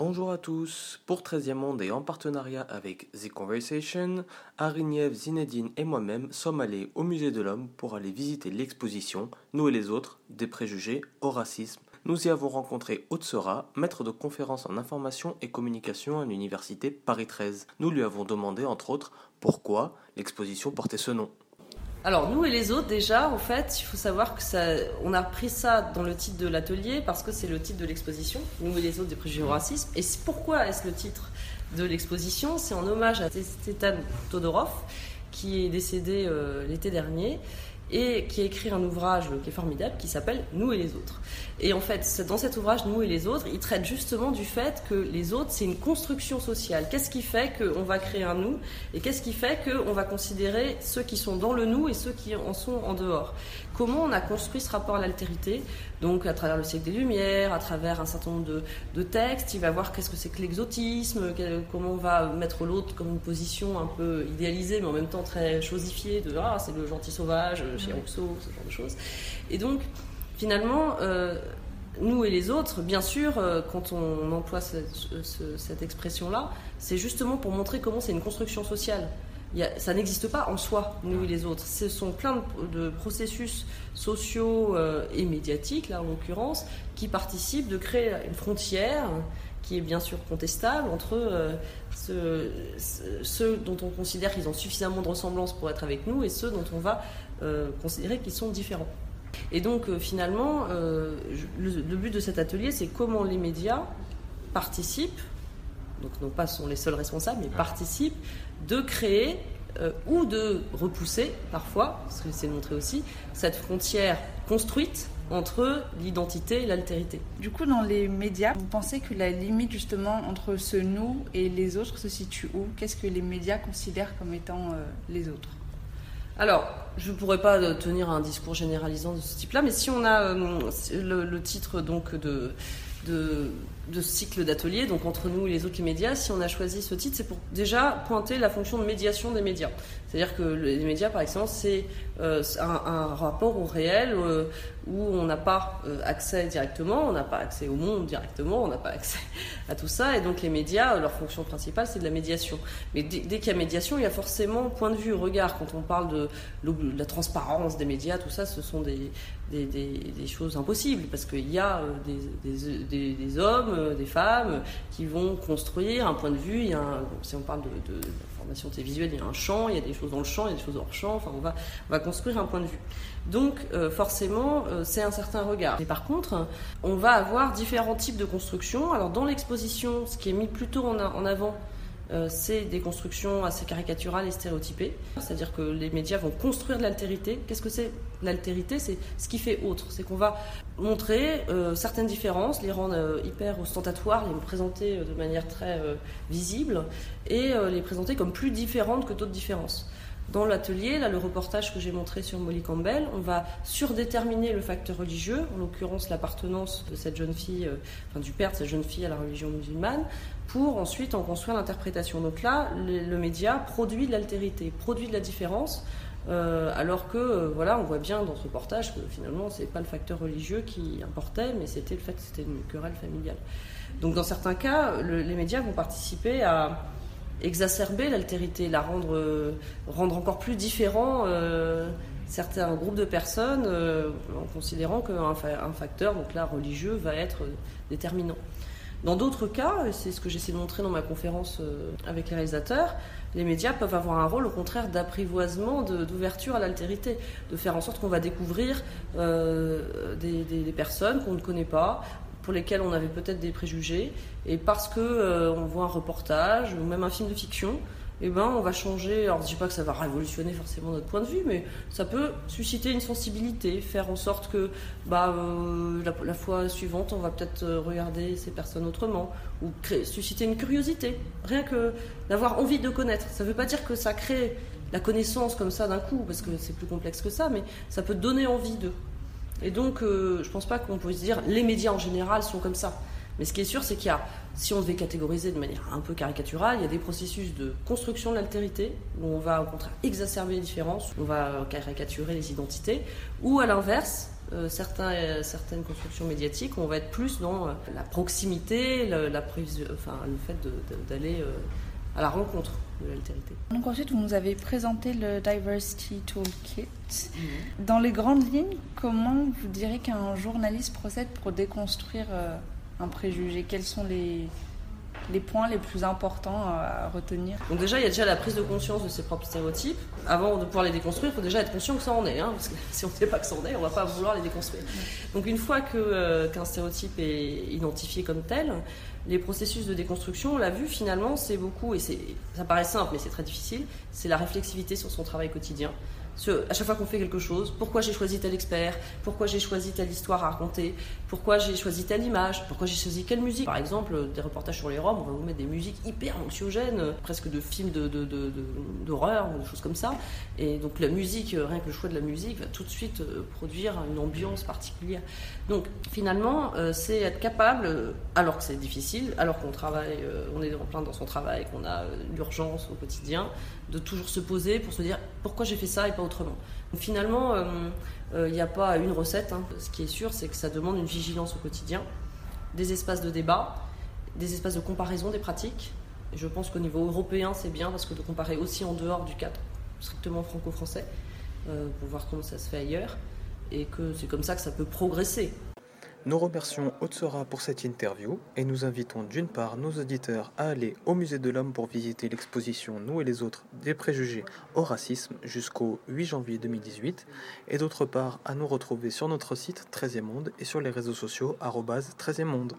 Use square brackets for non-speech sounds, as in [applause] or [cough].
Bonjour à tous. Pour 13e Monde et en partenariat avec The Conversation, Ariniev, Zinedine et moi-même sommes allés au Musée de l'Homme pour aller visiter l'exposition Nous et les autres, des préjugés au racisme. Nous y avons rencontré Sera, maître de conférence en information et communication à l'université Paris 13. Nous lui avons demandé entre autres pourquoi l'exposition portait ce nom. Alors nous et les autres déjà, en fait, il faut savoir que ça, on a pris ça dans le titre de l'atelier parce que c'est le titre de l'exposition. Nous et les autres des préjugés au racisme. Et pourquoi est-ce le titre de l'exposition? C'est en hommage à Stetan Todorov qui est décédé euh, l'été dernier et qui a écrit un ouvrage qui est formidable qui s'appelle Nous et les autres. Et en fait, dans cet ouvrage Nous et les autres, il traite justement du fait que les autres, c'est une construction sociale. Qu'est-ce qui fait qu'on va créer un nous et qu'est-ce qui fait qu'on va considérer ceux qui sont dans le nous et ceux qui en sont en dehors? Comment on a construit ce rapport à l'altérité? Donc à travers le siècle des Lumières, à travers un certain nombre de, textes, il va voir qu'est-ce que c'est que l'exotisme, comment on va mettre l'autre comme une position un peu idéalisée mais en même temps très chosifiée de ah c'est le gentil sauvage chez Rousseau, ce genre de choses. Et donc finalement, euh, nous et les autres, bien sûr, euh, quand on emploie cette, expression-là, c'est justement pour montrer comment c'est une construction sociale. ça n'existe pas en soi, nous et les autres. Ce sont plein de, processus sociaux euh, et médiatiques, là en l'occurrence, qui participent de créer une frontière qui est bien sûr contestable entre ceux, dont on considère qu'ils ont suffisamment de ressemblance pour être avec nous et ceux dont on va considérer qu'ils sont différents. Et donc euh, finalement, euh, le, but de cet atelier, c'est comment les médias participent, donc non pas sont les seuls responsables, mais participent de créer euh, ou de repousser parfois, parce que c'est montré aussi, cette frontière construite entre l'identité et l'altérité. Du coup, dans les médias, vous pensez que la limite justement entre ce nous et les autres se situe où? Qu'est-ce que les médias considèrent comme étant les autres? Alors, je ne pourrais pas tenir un discours généralisant de ce type-là, mais si on a euh, le, titre donc de, de, de cycle d'atelier, donc entre nous et les autres médias, si on a choisi ce titre, c'est pour déjà pointer la fonction de médiation des médias. C'est-à-dire que les médias, par exemple, c'est euh, un, rapport au réel euh, où on n'a pas euh, accès directement, on n'a pas accès au monde directement, on n'a pas accès à tout ça. Et donc les médias, leur fonction principale, c'est de la médiation. Mais dès, qu'il y a médiation, il y a forcément point de vue, regard. Quand on parle de, la transparence des médias, tout ça, ce sont des, des, choses impossibles parce qu'il y a des, des, hommes, des femmes qui vont construire un point de vue. Si on parle de, formation télévisuelle, il y a un champ, il y a des choses dans le champ, il y a des choses hors champ. Enfin, on va, on va construire un point de vue. Donc, euh, forcément, euh, c'est un certain regard. Et par contre, on va avoir différents types de constructions. Alors, dans l'exposition, ce qui est mis plutôt en avant, euh, c'est des constructions assez caricaturales et stéréotypées. C'est-à-dire que les médias vont construire de l'altérité. Qu'est-ce que c'est l'altérité? C'est ce qui fait autre. C'est qu'on va montrer euh, certaines différences, les rendre euh, hyper ostentatoires, les présenter de manière très visible et les présenter comme plus différentes que d'autres différences. Dans l'atelier, là, le reportage que j'ai montré sur Molly Campbell, on va surdéterminer le facteur religieux, en l'occurrence l'appartenance de cette jeune fille, enfin du père de cette jeune fille à la religion musulmane, pour ensuite en construire l'interprétation. Donc là, le, média produit de l'altérité, produit de la différence, euh, alors que euh, voilà, on voit bien dans ce reportage que finalement c'est pas le facteur religieux qui importait, mais c'était le fait que c'était une querelle familiale. Donc dans certains cas, les médias vont participer à exacerber l'altérité, la rendre, euh, rendre encore plus différent certains groupes de personnes en considérant qu'un un facteur, donc là religieux, va être déterminant. Dans d'autres cas, c'est ce que j'essaie de montrer dans ma conférence euh, avec les réalisateurs, les médias peuvent avoir un rôle au contraire d'apprivoisement, d'ouverture à l'altérité, de faire en sorte qu'on va découvrir euh, des, personnes qu'on ne connaît pas, pour lesquelles on avait peut-être des préjugés, et parce que euh, on voit un reportage ou même un film de fiction, eh ben, on va changer. Alors, je dis pas que ça va révolutionner forcément notre point de vue, mais ça peut susciter une sensibilité, faire en sorte que bah, euh, la, fois suivante, on va peut-être euh, regarder ces personnes autrement, ou susciter une curiosité. Rien que d'avoir envie de connaître. Ça ne veut pas dire que ça crée la connaissance comme ça d'un coup, parce que c'est plus complexe que ça, mais ça peut donner envie d'eux. Et donc, euh, je pense pas qu'on puisse dire les médias en général sont comme ça. Mais ce qui est sûr, c'est qu'il y a, si on devait catégoriser de manière un peu caricaturale, il y a des processus de construction de l'altérité, où on va au contraire exacerber les différences, on va caricaturer les identités, ou à l'inverse, certains, certaines constructions médiatiques, on va être plus dans la proximité, la, enfin, le fait d'aller à la rencontre de l'altérité. Donc ensuite, vous nous avez présenté le Diversity Toolkit. Dans les grandes lignes, comment vous direz qu'un journaliste procède pour déconstruire euh, un préjugé? Quels sont les, les points les plus importants à retenir Donc déjà, il y a déjà la prise de conscience de ses propres stéréotypes. Avant de pouvoir les déconstruire, il faut déjà être conscient que ça en est. Hein, parce que [laughs] si on ne sait pas que ça en est, on ne va pas vouloir les déconstruire. Donc une fois euh, qu'un stéréotype est identifié comme tel, les processus de déconstruction, on l'a vu finalement, c'est beaucoup, et ça paraît simple, mais c'est très difficile, c'est la réflexivité sur son travail quotidien à chaque fois qu'on fait quelque chose, pourquoi j'ai choisi tel expert, pourquoi j'ai choisi telle histoire à raconter, pourquoi j'ai choisi telle image, pourquoi j'ai choisi quelle musique. Par exemple, des reportages sur les Roms, on va vous mettre des musiques hyper anxiogènes, presque de films d'horreur de, de, ou des choses comme ça. Et donc la musique, rien que le choix de la musique, va tout de suite euh, produire une ambiance particulière. Donc finalement, euh, c'est être capable, alors que c'est difficile, alors qu'on travaille, euh, on est en plein dans son travail, qu'on a l'urgence au quotidien, de toujours se poser pour se dire pourquoi j'ai fait ça et autrement. finalement, euh, euh, il n'y a pas une recette. Hein. Ce qui est sûr, c'est que ça demande une vigilance au quotidien, des espaces de débat, des espaces de comparaison des pratiques. Et je pense qu'au niveau européen, c'est bien parce que de comparer aussi en dehors du cadre strictement franco-français euh, pour voir comment ça se fait ailleurs et que c'est comme ça que ça peut progresser. Nous remercions Otsora pour cette interview et nous invitons d'une part nos auditeurs à aller au Musée de l'Homme pour visiter l'exposition Nous et les autres des préjugés au racisme jusqu'au 8 janvier 2018 et d'autre part à nous retrouver sur notre site 13e Monde et sur les réseaux sociaux 13e Monde.